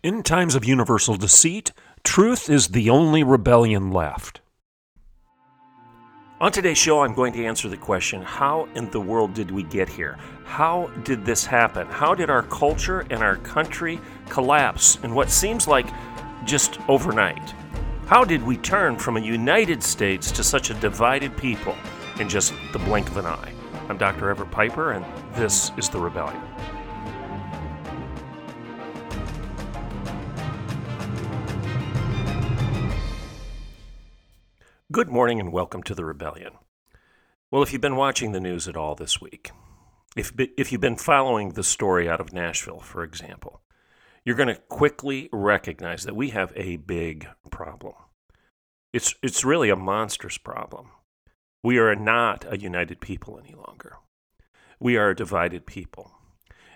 In times of universal deceit, truth is the only rebellion left. On today's show, I'm going to answer the question how in the world did we get here? How did this happen? How did our culture and our country collapse in what seems like just overnight? How did we turn from a United States to such a divided people in just the blink of an eye? I'm Dr. Everett Piper, and this is The Rebellion. Good morning and welcome to the Rebellion. Well, if you've been watching the news at all this week, if, if you've been following the story out of Nashville, for example, you're going to quickly recognize that we have a big problem. It's, it's really a monstrous problem. We are not a united people any longer. We are a divided people.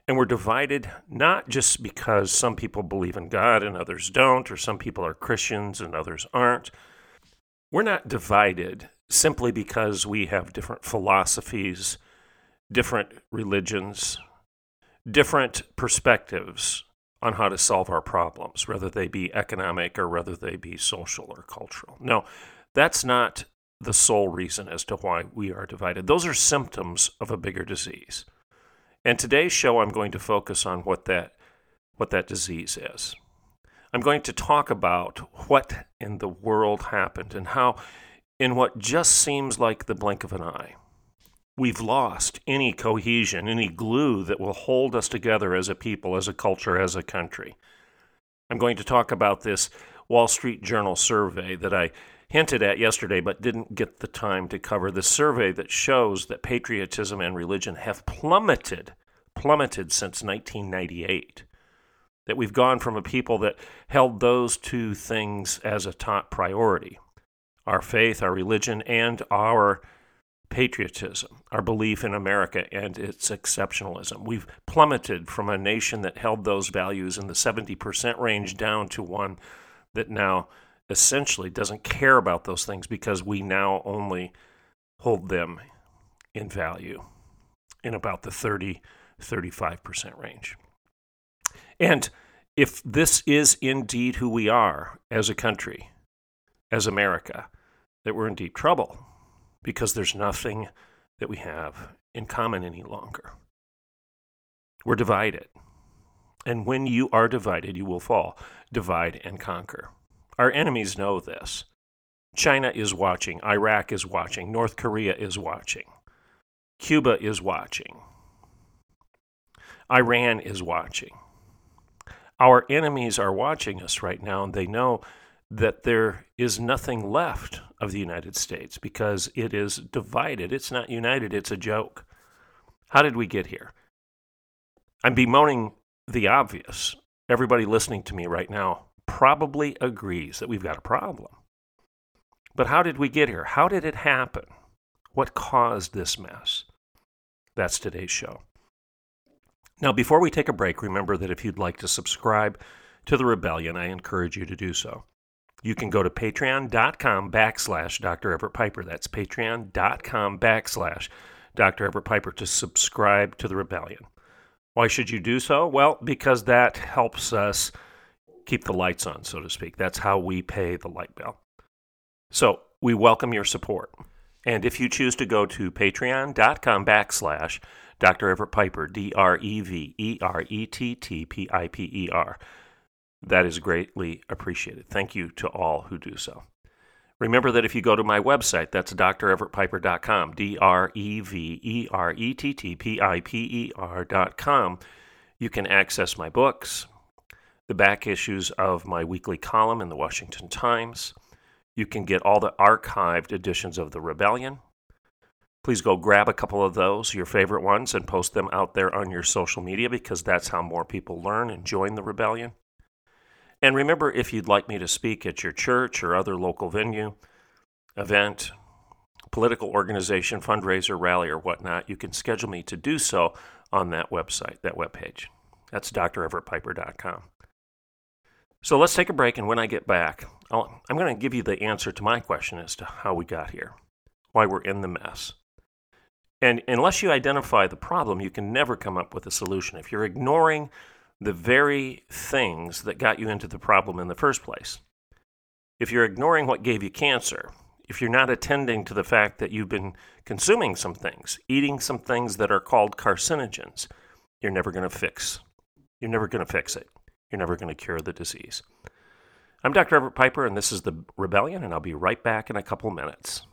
And we're divided not just because some people believe in God and others don't, or some people are Christians and others aren't we're not divided simply because we have different philosophies, different religions, different perspectives on how to solve our problems, whether they be economic or whether they be social or cultural. No, that's not the sole reason as to why we are divided. Those are symptoms of a bigger disease. And today's show I'm going to focus on what that what that disease is. I'm going to talk about what in the world happened and how, in what just seems like the blink of an eye, we've lost any cohesion, any glue that will hold us together as a people, as a culture, as a country. I'm going to talk about this Wall Street Journal survey that I hinted at yesterday but didn't get the time to cover. The survey that shows that patriotism and religion have plummeted, plummeted since 1998 that we've gone from a people that held those two things as a top priority our faith, our religion, and our patriotism, our belief in America and its exceptionalism. We've plummeted from a nation that held those values in the 70% range down to one that now essentially doesn't care about those things because we now only hold them in value in about the 30 35% range. And if this is indeed who we are as a country, as America, that we're in deep trouble because there's nothing that we have in common any longer. We're divided. And when you are divided, you will fall. Divide and conquer. Our enemies know this. China is watching. Iraq is watching. North Korea is watching. Cuba is watching. Iran is watching our enemies are watching us right now, and they know that there is nothing left of the United States because it is divided. It's not united, it's a joke. How did we get here? I'm bemoaning the obvious. Everybody listening to me right now probably agrees that we've got a problem. But how did we get here? How did it happen? What caused this mess? That's today's show. Now, before we take a break, remember that if you'd like to subscribe to the Rebellion, I encourage you to do so. You can go to patreon.com backslash Dr. Everett Piper. That's patreon.com backslash Dr. Everett Piper to subscribe to the Rebellion. Why should you do so? Well, because that helps us keep the lights on, so to speak. That's how we pay the light bill. So we welcome your support. And if you choose to go to patreon.com backslash Dr. Everett Piper, D R E V E R E T T P I P E R. That is greatly appreciated. Thank you to all who do so. Remember that if you go to my website, that's dreverettpiper.com, D R E V E R E T T P I P E R.com, you can access my books, the back issues of my weekly column in the Washington Times. You can get all the archived editions of The Rebellion, Please go grab a couple of those, your favorite ones, and post them out there on your social media because that's how more people learn and join the rebellion. And remember, if you'd like me to speak at your church or other local venue, event, political organization, fundraiser, rally, or whatnot, you can schedule me to do so on that website, that webpage. That's dreverettpiper.com. So let's take a break, and when I get back, i am going to give you the answer to my question as to how we got here, why we're in the mess. And unless you identify the problem, you can never come up with a solution. If you're ignoring the very things that got you into the problem in the first place, if you're ignoring what gave you cancer, if you're not attending to the fact that you've been consuming some things, eating some things that are called carcinogens, you're never going to fix. You're never going to fix it. You're never going to cure the disease. I'm Dr. Everett Piper, and this is The Rebellion, and I'll be right back in a couple minutes.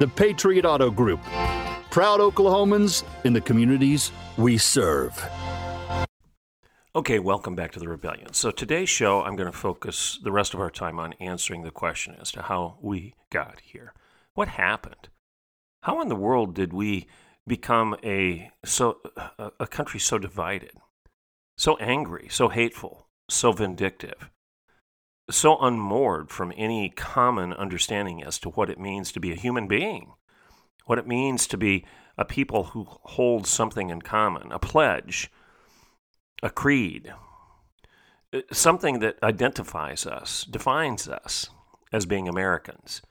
the Patriot Auto Group. Proud Oklahomans in the communities we serve. Okay, welcome back to the Rebellion. So, today's show, I'm going to focus the rest of our time on answering the question as to how we got here. What happened? How in the world did we become a so a country so divided, so angry, so hateful, so vindictive? So unmoored from any common understanding as to what it means to be a human being, what it means to be a people who hold something in common, a pledge, a creed, uh, something that identifies us, defines us as being Americans,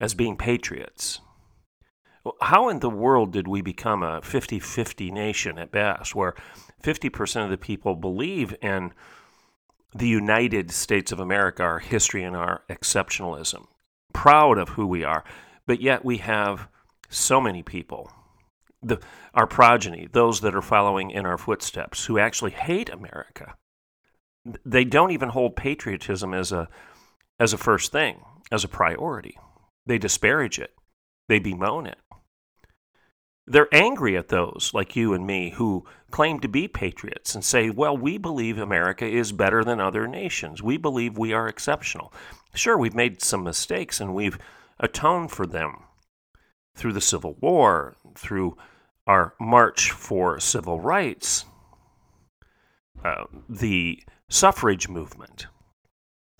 as being patriots. How in the world did we become a 50 50 nation at best, where 50% of the people believe in the United States of America, our history and our exceptionalism, proud of who we are, but yet we have so many people, the, our progeny, those that are following in our footsteps, who actually hate America. They don't even hold patriotism as a, as a first thing, as a priority. They disparage it, they bemoan it. They're angry at those like you and me who claim to be patriots and say, well, we believe America is better than other nations. We believe we are exceptional. Sure, we've made some mistakes and we've atoned for them through the Civil War, through our march for civil rights, uh, the suffrage movement.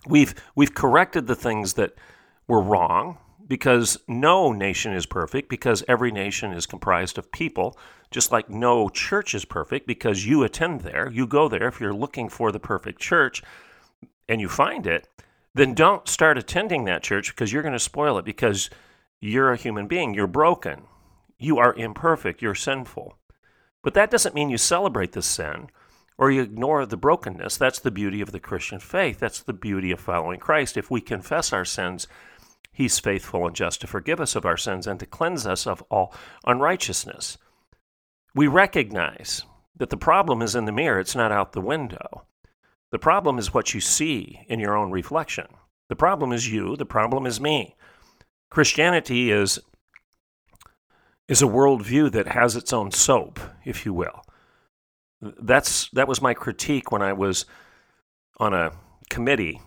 We've, we've corrected the things that were wrong because no nation is perfect, because every nation is comprised of people, just like no church is perfect because you attend there, you go there. If you're looking for the perfect church and you find it, then don't start attending that church because you're going to spoil it because you're a human being, you're broken, you are imperfect, you're sinful. But that doesn't mean you celebrate the sin or you ignore the brokenness. That's the beauty of the Christian faith. That's the beauty of following Christ. If we confess our sins, He's faithful and just to forgive us of our sins and to cleanse us of all unrighteousness. We recognize that the problem is in the mirror, it's not out the window. The problem is what you see in your own reflection. The problem is you, the problem is me. Christianity is, is a worldview that has its own soap, if you will. That's, that was my critique when I was on a committee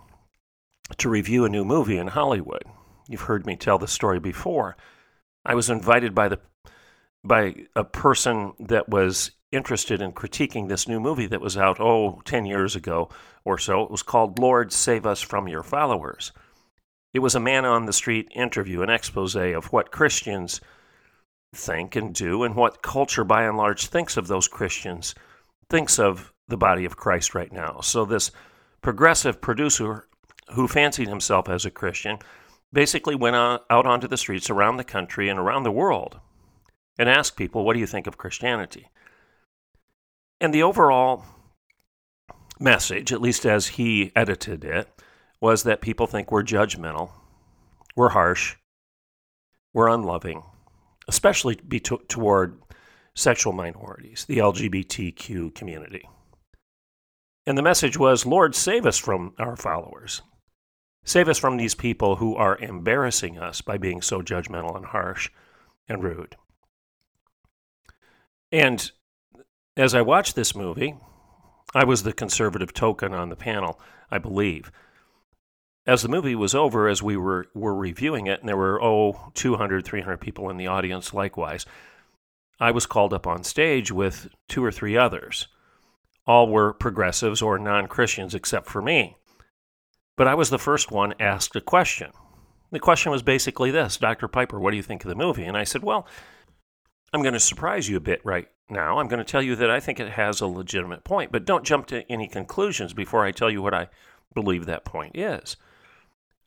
to review a new movie in Hollywood you've heard me tell the story before. I was invited by the by a person that was interested in critiquing this new movie that was out, oh, 10 years ago or so. It was called Lord Save Us from Your Followers. It was a man on the street interview, an expose of what Christians think and do, and what culture by and large thinks of those Christians, thinks of the body of Christ right now. So, this progressive producer who fancied himself as a Christian basically went out onto the streets around the country and around the world and asked people, What do you think of Christianity? And the overall message, at least as he edited it, was that people think we're judgmental, we're harsh, we're unloving, especially be to- toward sexual minorities, the LGBTQ community. And the message was Lord, save us from our followers. Save us from these people who are embarrassing us by being so judgmental and harsh and rude. And as I watched this movie, I was the conservative token on the panel, I believe. As the movie was over, as we were, were reviewing it, and there were, oh, 200, 300 people in the audience likewise, I was called up on stage with two or three others. All were progressives or non Christians except for me. But I was the first one asked a question. The question was basically this Dr. Piper, what do you think of the movie? And I said, Well, I'm going to surprise you a bit right now. I'm going to tell you that I think it has a legitimate point, but don't jump to any conclusions before I tell you what I believe that point is.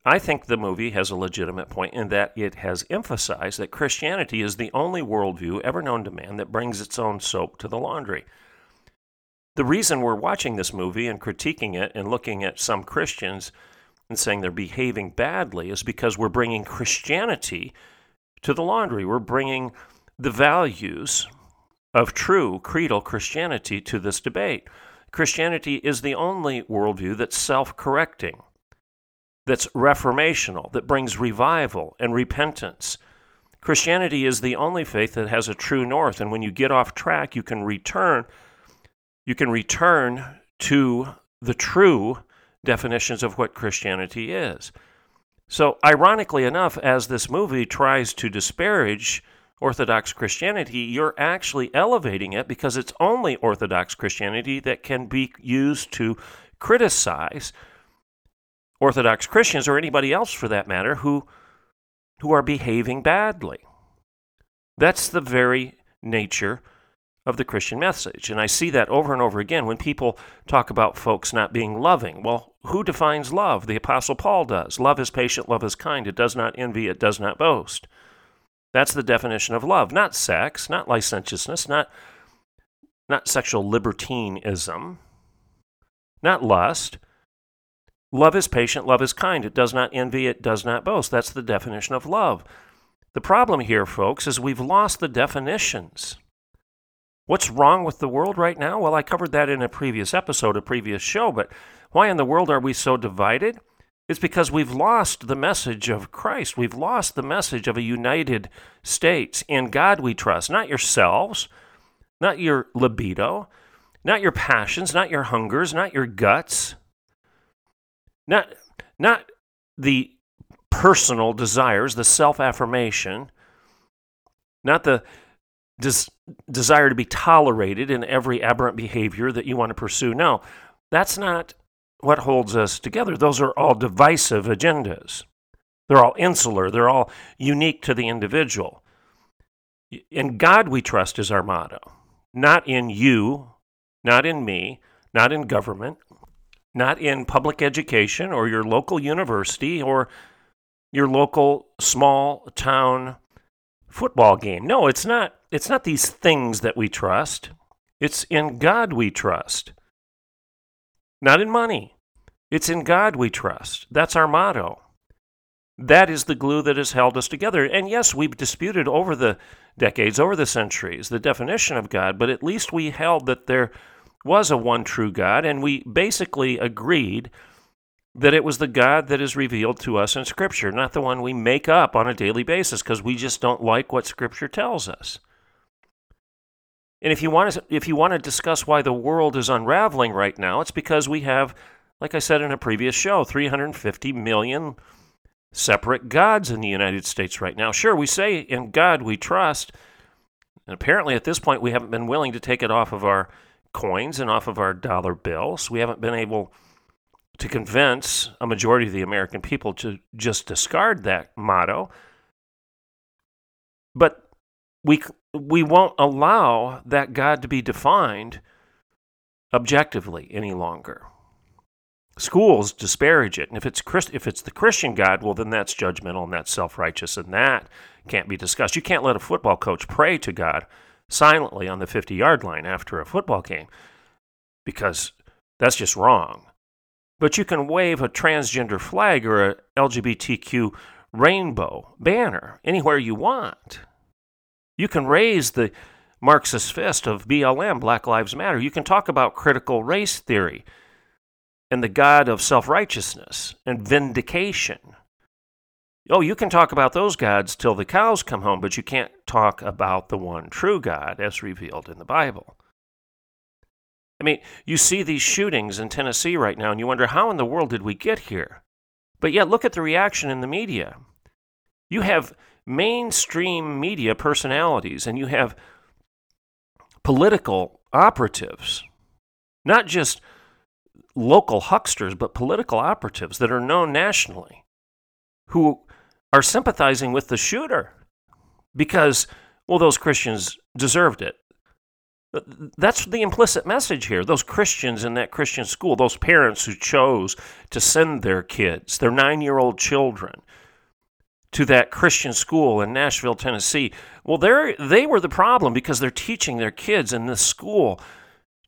I think the movie has a legitimate point in that it has emphasized that Christianity is the only worldview ever known to man that brings its own soap to the laundry. The reason we're watching this movie and critiquing it and looking at some Christians and saying they're behaving badly is because we're bringing Christianity to the laundry. We're bringing the values of true creedal Christianity to this debate. Christianity is the only worldview that's self correcting, that's reformational, that brings revival and repentance. Christianity is the only faith that has a true north, and when you get off track, you can return. You can return to the true definitions of what Christianity is. So, ironically enough, as this movie tries to disparage Orthodox Christianity, you're actually elevating it because it's only Orthodox Christianity that can be used to criticize Orthodox Christians or anybody else for that matter who, who are behaving badly. That's the very nature of the Christian message. And I see that over and over again when people talk about folks not being loving. Well, who defines love? The Apostle Paul does. Love is patient, love is kind, it does not envy, it does not boast. That's the definition of love, not sex, not licentiousness, not, not sexual libertinism, not lust. Love is patient, love is kind. It does not envy, it does not boast. That's the definition of love. The problem here, folks, is we've lost the definitions. What's wrong with the world right now? Well, I covered that in a previous episode, a previous show, but why in the world are we so divided? It's because we've lost the message of Christ. We've lost the message of a united states. In God we trust, not yourselves, not your libido, not your passions, not your hungers, not your guts, not, not the personal desires, the self affirmation, not the des- desire to be tolerated in every aberrant behavior that you want to pursue. No, that's not what holds us together. Those are all divisive agendas. They're all insular, they're all unique to the individual. In God we trust is our motto, not in you, not in me, not in government, not in public education or your local university or your local small town football game. No, it's not it's not these things that we trust. It's in God we trust not in money. It's in God we trust. That's our motto. That is the glue that has held us together. And yes, we've disputed over the decades, over the centuries, the definition of God, but at least we held that there was a one true God, and we basically agreed that it was the God that is revealed to us in Scripture, not the one we make up on a daily basis because we just don't like what Scripture tells us. And if you want to, if you want to discuss why the world is unraveling right now, it's because we have, like I said in a previous show, 350 million separate gods in the United States right now. Sure, we say in God we trust, and apparently at this point we haven't been willing to take it off of our coins and off of our dollar bills. We haven't been able to convince a majority of the American people to just discard that motto. But we we won't allow that God to be defined objectively any longer. Schools disparage it, and if it's Christ, if it's the Christian God, well, then that's judgmental and that's self-righteous, and that can't be discussed. You can't let a football coach pray to God silently on the 50-yard line after a football game because that's just wrong. But you can wave a transgender flag or a LGBTQ rainbow banner anywhere you want. You can raise the Marxist fist of BLM, Black Lives Matter. You can talk about critical race theory and the God of self righteousness and vindication. Oh, you can talk about those gods till the cows come home, but you can't talk about the one true God as revealed in the Bible. I mean, you see these shootings in Tennessee right now, and you wonder how in the world did we get here? But yet, look at the reaction in the media. You have mainstream media personalities and you have political operatives, not just local hucksters, but political operatives that are known nationally who are sympathizing with the shooter because, well, those Christians deserved it. That's the implicit message here. Those Christians in that Christian school, those parents who chose to send their kids, their nine year old children, to that Christian school in Nashville, Tennessee. Well, they they were the problem because they're teaching their kids in this school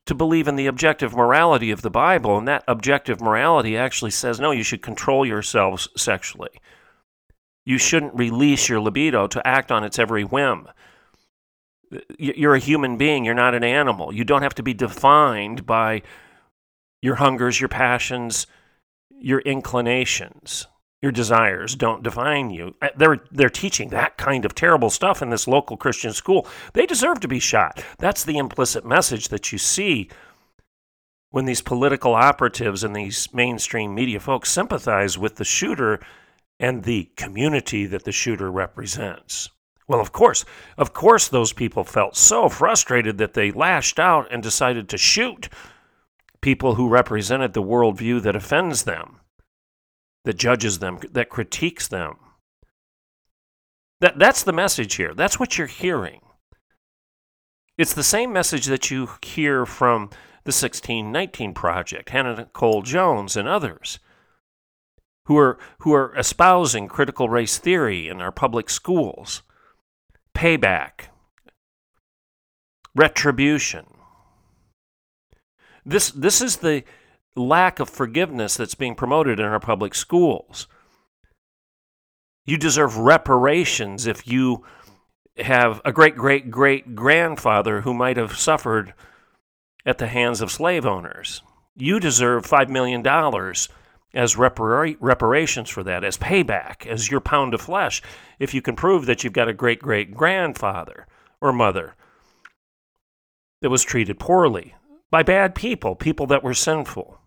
to believe in the objective morality of the Bible, and that objective morality actually says no, you should control yourselves sexually. You shouldn't release your libido to act on its every whim. You're a human being, you're not an animal. You don't have to be defined by your hungers, your passions, your inclinations your desires don't define you. Uh, they're they're teaching that kind of terrible stuff in this local Christian school. They deserve to be shot. That's the implicit message that you see when these political operatives and these mainstream media folks sympathize with the shooter and the community that the shooter represents. Well, of course, of course those people felt so frustrated that they lashed out and decided to shoot people who represented the worldview that offends them that judges them, that critiques them. That, that's the message here. That's what you're hearing. It's the same message that you hear from the 1619 Project, Hannah Nicole Jones, and others who are, who are espousing critical race theory in our public schools, payback, retribution. This, this is the, lack of forgiveness that's being promoted in our public schools. You deserve reparations if you have a great great great grandfather who might have suffered at the hands of slave owners. You deserve $5 million as repara- reparations for that, as payback, as your pound of flesh, if you can prove that you've got a great great grandfather or mother that was treated poorly by bad people, people that were sinful.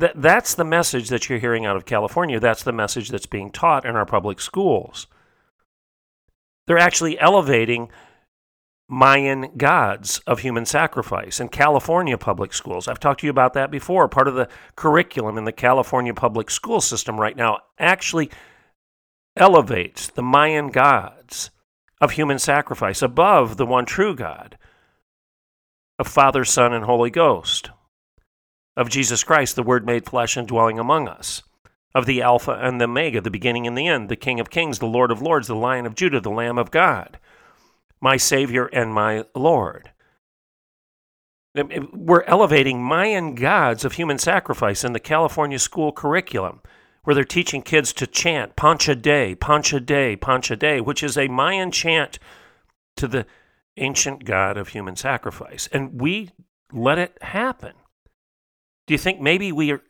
That, that's the message that you're hearing out of California. That's the message that's being taught in our public schools. They're actually elevating Mayan gods of human sacrifice in California public schools. I've talked to you about that before. Part of the curriculum in the California public school system right now actually elevates the Mayan gods of human sacrifice above the one true God of Father, Son, and Holy Ghost of Jesus Christ, the Word made flesh and dwelling among us, of the Alpha and the Omega, the beginning and the end, the King of kings, the Lord of lords, the Lion of Judah, the Lamb of God, my Savior and my Lord. We're elevating Mayan gods of human sacrifice in the California school curriculum, where they're teaching kids to chant Pancha Day, Pancha Day, Pancha Day, which is a Mayan chant to the ancient god of human sacrifice. And we let it happen. Do you think maybe we are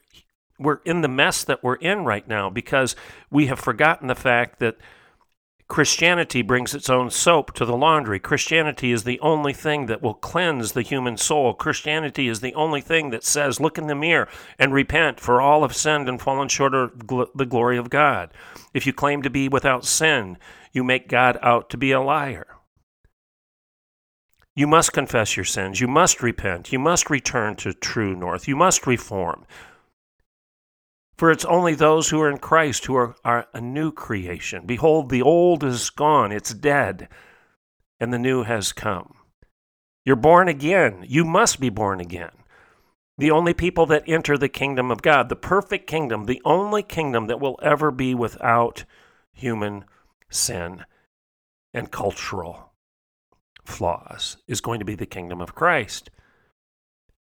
we're in the mess that we're in right now because we have forgotten the fact that Christianity brings its own soap to the laundry. Christianity is the only thing that will cleanse the human soul. Christianity is the only thing that says, look in the mirror and repent, for all have sinned and fallen short of gl- the glory of God. If you claim to be without sin, you make God out to be a liar. You must confess your sins. You must repent. You must return to true north. You must reform. For it's only those who are in Christ who are, are a new creation. Behold, the old is gone, it's dead, and the new has come. You're born again. You must be born again. The only people that enter the kingdom of God, the perfect kingdom, the only kingdom that will ever be without human sin and cultural flaws, is going to be the kingdom of Christ.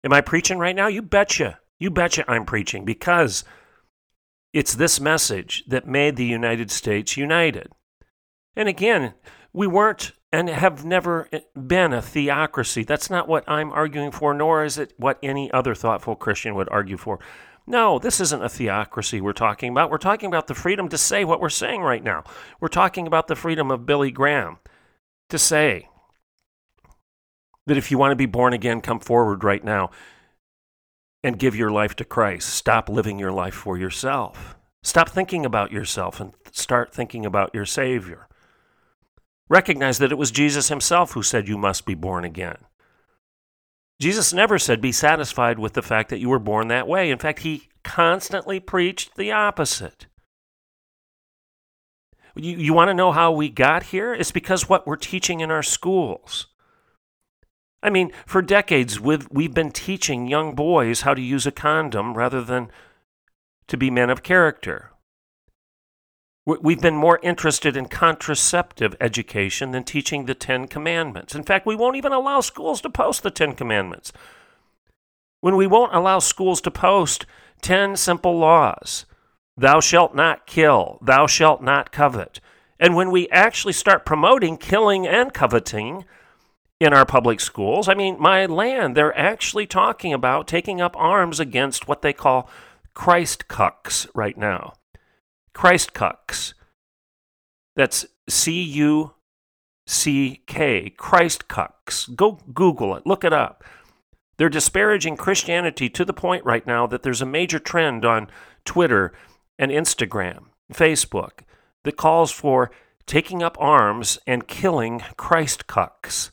Am I preaching right now? You betcha. You betcha I'm preaching because it's this message that made the United States united. And again, we weren't and have never been a theocracy. That's not what I'm arguing for, nor is it what any other thoughtful Christian would argue for. No, this isn't a theocracy we're talking about. We're talking about the freedom to say what we're saying right now. We're talking about the freedom of Billy Graham to say that if you want to be born again, come forward right now and give your life to Christ. Stop living your life for yourself. Stop thinking about yourself and start thinking about your Savior. Recognize that it was Jesus himself who said you must be born again. Jesus never said be satisfied with the fact that you were born that way. In fact, he constantly preached the opposite. You, you want to know how we got here? It's because what we're teaching in our schools. I mean, for decades, we've, we've been teaching young boys how to use a condom rather than to be men of character. We've been more interested in contraceptive education than teaching the Ten Commandments. In fact, we won't even allow schools to post the Ten Commandments. When we won't allow schools to post 10 simple laws thou shalt not kill, thou shalt not covet. And when we actually start promoting killing and coveting, in our public schools. I mean, my land, they're actually talking about taking up arms against what they call Christ cucks right now. Christ cucks. That's C U C K, Christ cucks. Go Google it, look it up. They're disparaging Christianity to the point right now that there's a major trend on Twitter and Instagram, Facebook, that calls for taking up arms and killing Christ cucks.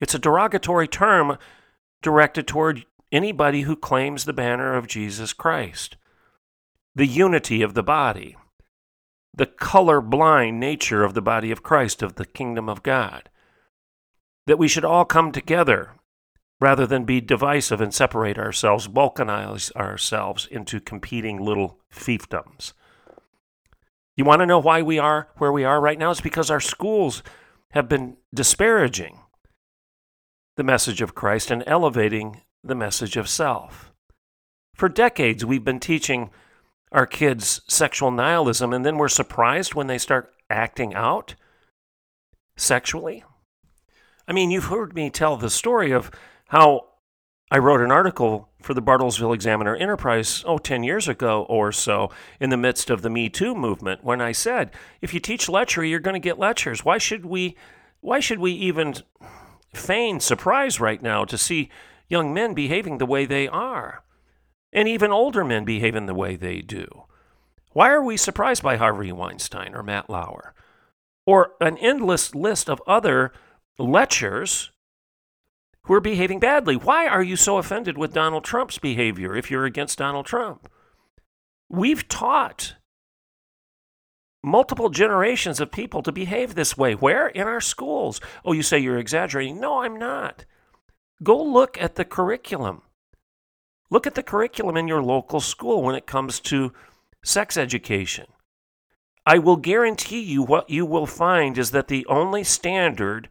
It's a derogatory term directed toward anybody who claims the banner of Jesus Christ. The unity of the body, the color blind nature of the body of Christ, of the kingdom of God. That we should all come together rather than be divisive and separate ourselves, balkanize ourselves into competing little fiefdoms. You want to know why we are where we are right now? It's because our schools have been disparaging the message of Christ and elevating the message of self. For decades, we've been teaching our kids sexual nihilism, and then we're surprised when they start acting out sexually. I mean, you've heard me tell the story of how I wrote an article for the Bartlesville Examiner Enterprise, oh, 10 years ago or so, in the midst of the Me Too movement, when I said, if you teach lechery, you're going to get lectures. Why should we, why should we even feign surprise right now to see young men behaving the way they are, and even older men behaving the way they do. Why are we surprised by Harvey Weinstein or Matt Lauer? Or an endless list of other lechers who are behaving badly. Why are you so offended with Donald Trump's behavior if you're against Donald Trump? We've taught multiple generations of people to behave this way. Where? In our schools. Oh, you say you're exaggerating. No, I'm not. Go look at the curriculum. Look at the curriculum in your local school when it comes to sex education. I will guarantee you what you will find is that the only standard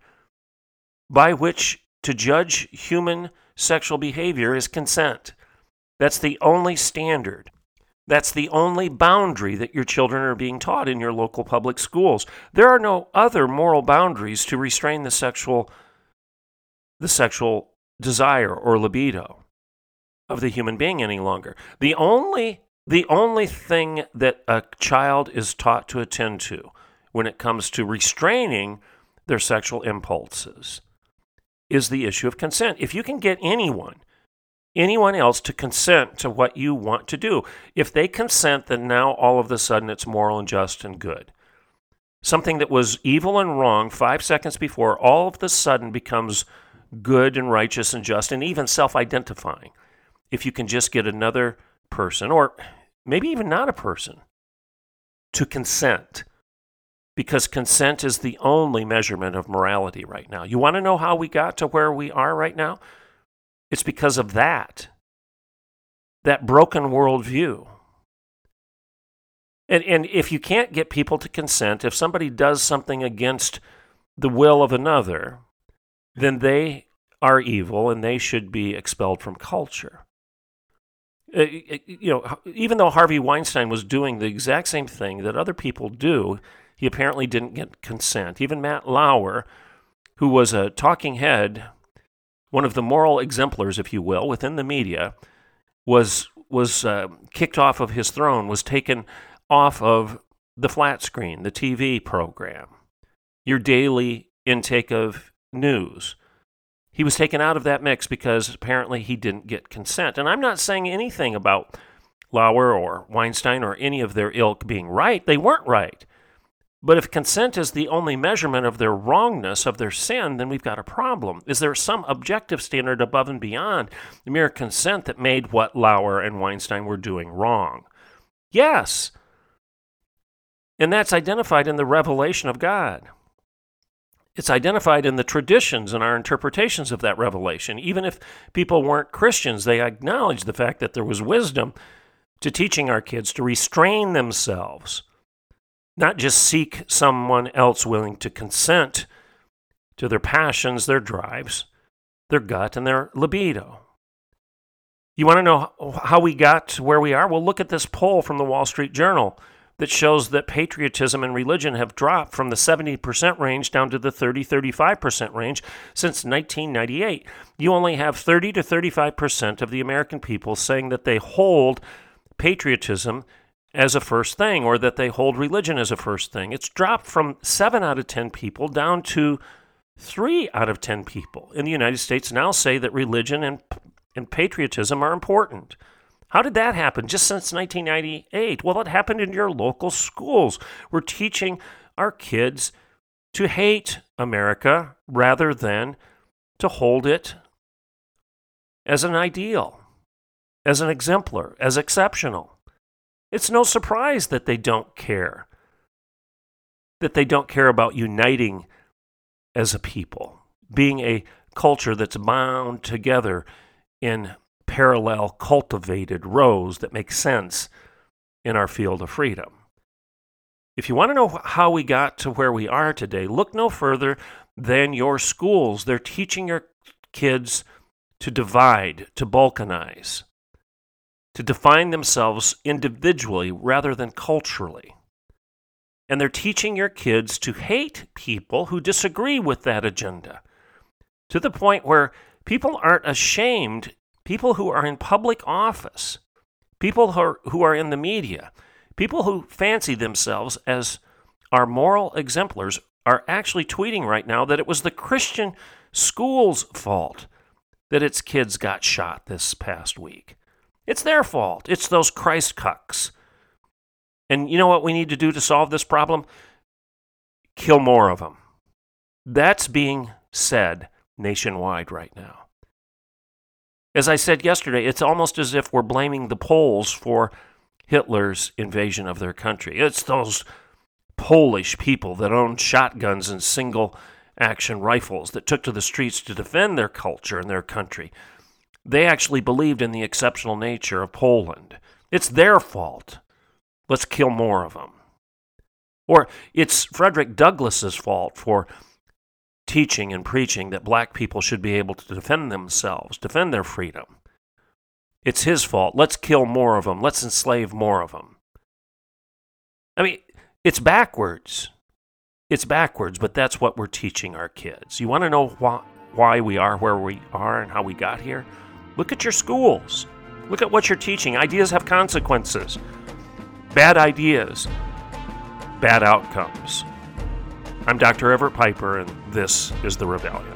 by which to judge human sexual behavior is consent. That's the only standard. That's the only boundary that your children are being taught in your local public schools. There are no other moral boundaries to restrain the sexual the sexual desire or libido of the human being any longer. The only the only thing that a child is taught to attend to when it comes to restraining their sexual impulses is the issue of consent. If you can get anyone, anyone else to consent to what you want to do, if they consent, then now all of a sudden it's moral and just and good. Something that was evil and wrong five seconds before all of a sudden becomes good and righteous and just and even self identifying. If you can just get another person, or maybe even not a person, to consent because consent is the only measurement of morality right now. You want to know how we got to where we are right now? It's because of that, that broken worldview. And, and if you can't get people to consent, if somebody does something against the will of another, then they are evil and they should be expelled from culture. Uh, you know, even though Harvey Weinstein was doing the exact same thing that other people do, he apparently didn't get consent. Even Matt Lauer, who was a talking head, one of the moral exemplars, if you will, within the media, was was uh, kicked off of his throne, was taken off of the flat screen, the TV program, your daily intake of news. He was taken out of that mix because apparently he didn't get consent. And I'm not saying anything about Lauer or Weinstein or any of their ilk being right. They weren't right. But if consent is the only measurement of their wrongness, of their sin, then we've got a problem. Is there some objective standard above and beyond the mere consent that made what Lauer and Weinstein were doing wrong? Yes. And that's identified in the revelation of God. It's identified in the traditions and our interpretations of that revelation. Even if people weren't Christians, they acknowledged the fact that there was wisdom to teaching our kids to restrain themselves not just seek someone else willing to consent to their passions, their drives, their gut, and their libido. You want to know how we got to where we are? Well, look at this poll from the Wall Street Journal that shows that patriotism and religion have dropped from the 70% range down to the 30 35% range since 1998. You only have 30 to 35% of the American people saying that they hold patriotism as a first thing or that they hold religion as a first thing. It's dropped from 7 out of 10 people down to 3 out of 10 people in the United States now say that religion and, and patriotism are important. How did that happen just since 1998? Well, it happened in your local schools. We're teaching our kids to hate America rather than to hold it as an ideal, as an exemplar, as exceptional. It's no surprise that they don't care. That they don't care about uniting as a people, being a culture that's bound together in parallel, cultivated rows that make sense in our field of freedom. If you want to know how we got to where we are today, look no further than your schools. They're teaching your kids to divide, to balkanize to define themselves individually rather than culturally. And they're teaching your kids to hate people who disagree with that agenda to the point where people aren't ashamed, people who are in public office, people who are, who are in the media, people who fancy themselves as our moral exemplars are actually tweeting right now that it was the Christian school's fault that its kids got shot this past week. It's their fault. It's those Christ cucks. And you know what we need to do to solve this problem? Kill more of them. That's being said nationwide right now. As I said yesterday, it's almost as if we're blaming the Poles for Hitler's invasion of their country. It's those Polish people that owned shotguns and single action rifles that took to the streets to defend their culture and their country. They actually believed in the exceptional nature of Poland. It's their fault. Let's kill more of them. Or it's Frederick Douglass's fault for teaching and preaching that black people should be able to defend themselves, defend their freedom. It's his fault. Let's kill more of them. Let's enslave more of them. I mean, it's backwards. It's backwards, but that's what we're teaching our kids. You want to know why, why we are where we are and how we got here? Look at your schools. Look at what you're teaching. Ideas have consequences. Bad ideas, bad outcomes. I'm Dr. Everett Piper, and this is The Rebellion.